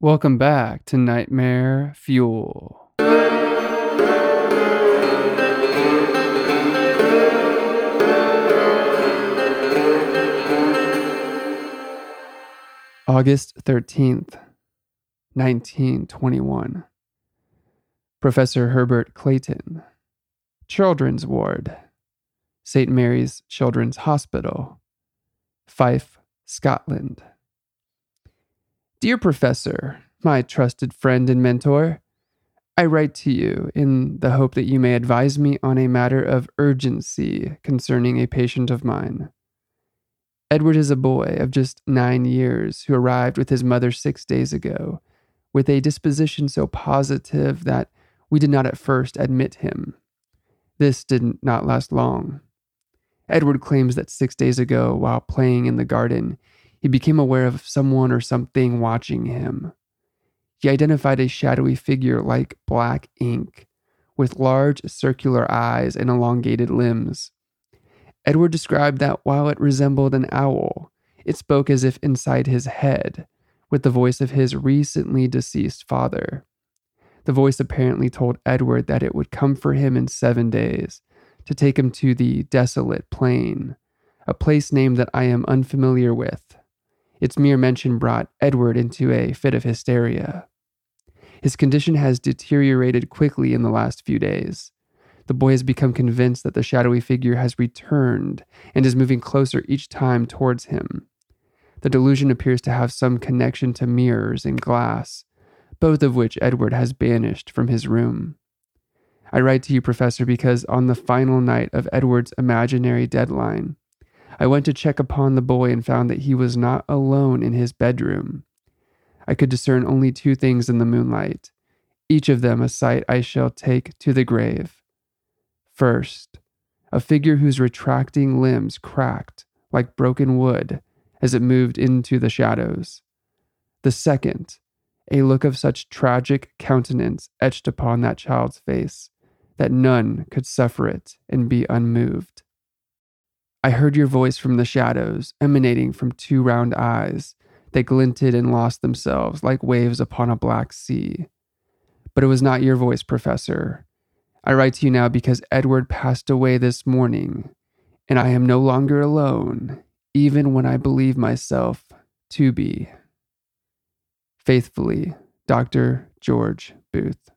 Welcome back to Nightmare Fuel. August 13th, 1921. Professor Herbert Clayton, Children's Ward, St. Mary's Children's Hospital, Fife, Scotland. Dear Professor, my trusted friend and mentor, I write to you in the hope that you may advise me on a matter of urgency concerning a patient of mine. Edward is a boy of just nine years who arrived with his mother six days ago, with a disposition so positive that we did not at first admit him. This did not last long. Edward claims that six days ago, while playing in the garden, he became aware of someone or something watching him. He identified a shadowy figure like black ink, with large circular eyes and elongated limbs. Edward described that while it resembled an owl, it spoke as if inside his head, with the voice of his recently deceased father. The voice apparently told Edward that it would come for him in seven days to take him to the desolate plain, a place name that I am unfamiliar with, its mere mention brought Edward into a fit of hysteria. His condition has deteriorated quickly in the last few days. The boy has become convinced that the shadowy figure has returned and is moving closer each time towards him. The delusion appears to have some connection to mirrors and glass, both of which Edward has banished from his room. I write to you, Professor, because on the final night of Edward's imaginary deadline, I went to check upon the boy and found that he was not alone in his bedroom. I could discern only two things in the moonlight, each of them a sight I shall take to the grave. First, a figure whose retracting limbs cracked like broken wood as it moved into the shadows. The second, a look of such tragic countenance etched upon that child's face that none could suffer it and be unmoved. I heard your voice from the shadows, emanating from two round eyes that glinted and lost themselves like waves upon a black sea. But it was not your voice, Professor. I write to you now because Edward passed away this morning, and I am no longer alone, even when I believe myself to be. Faithfully, Dr. George Booth.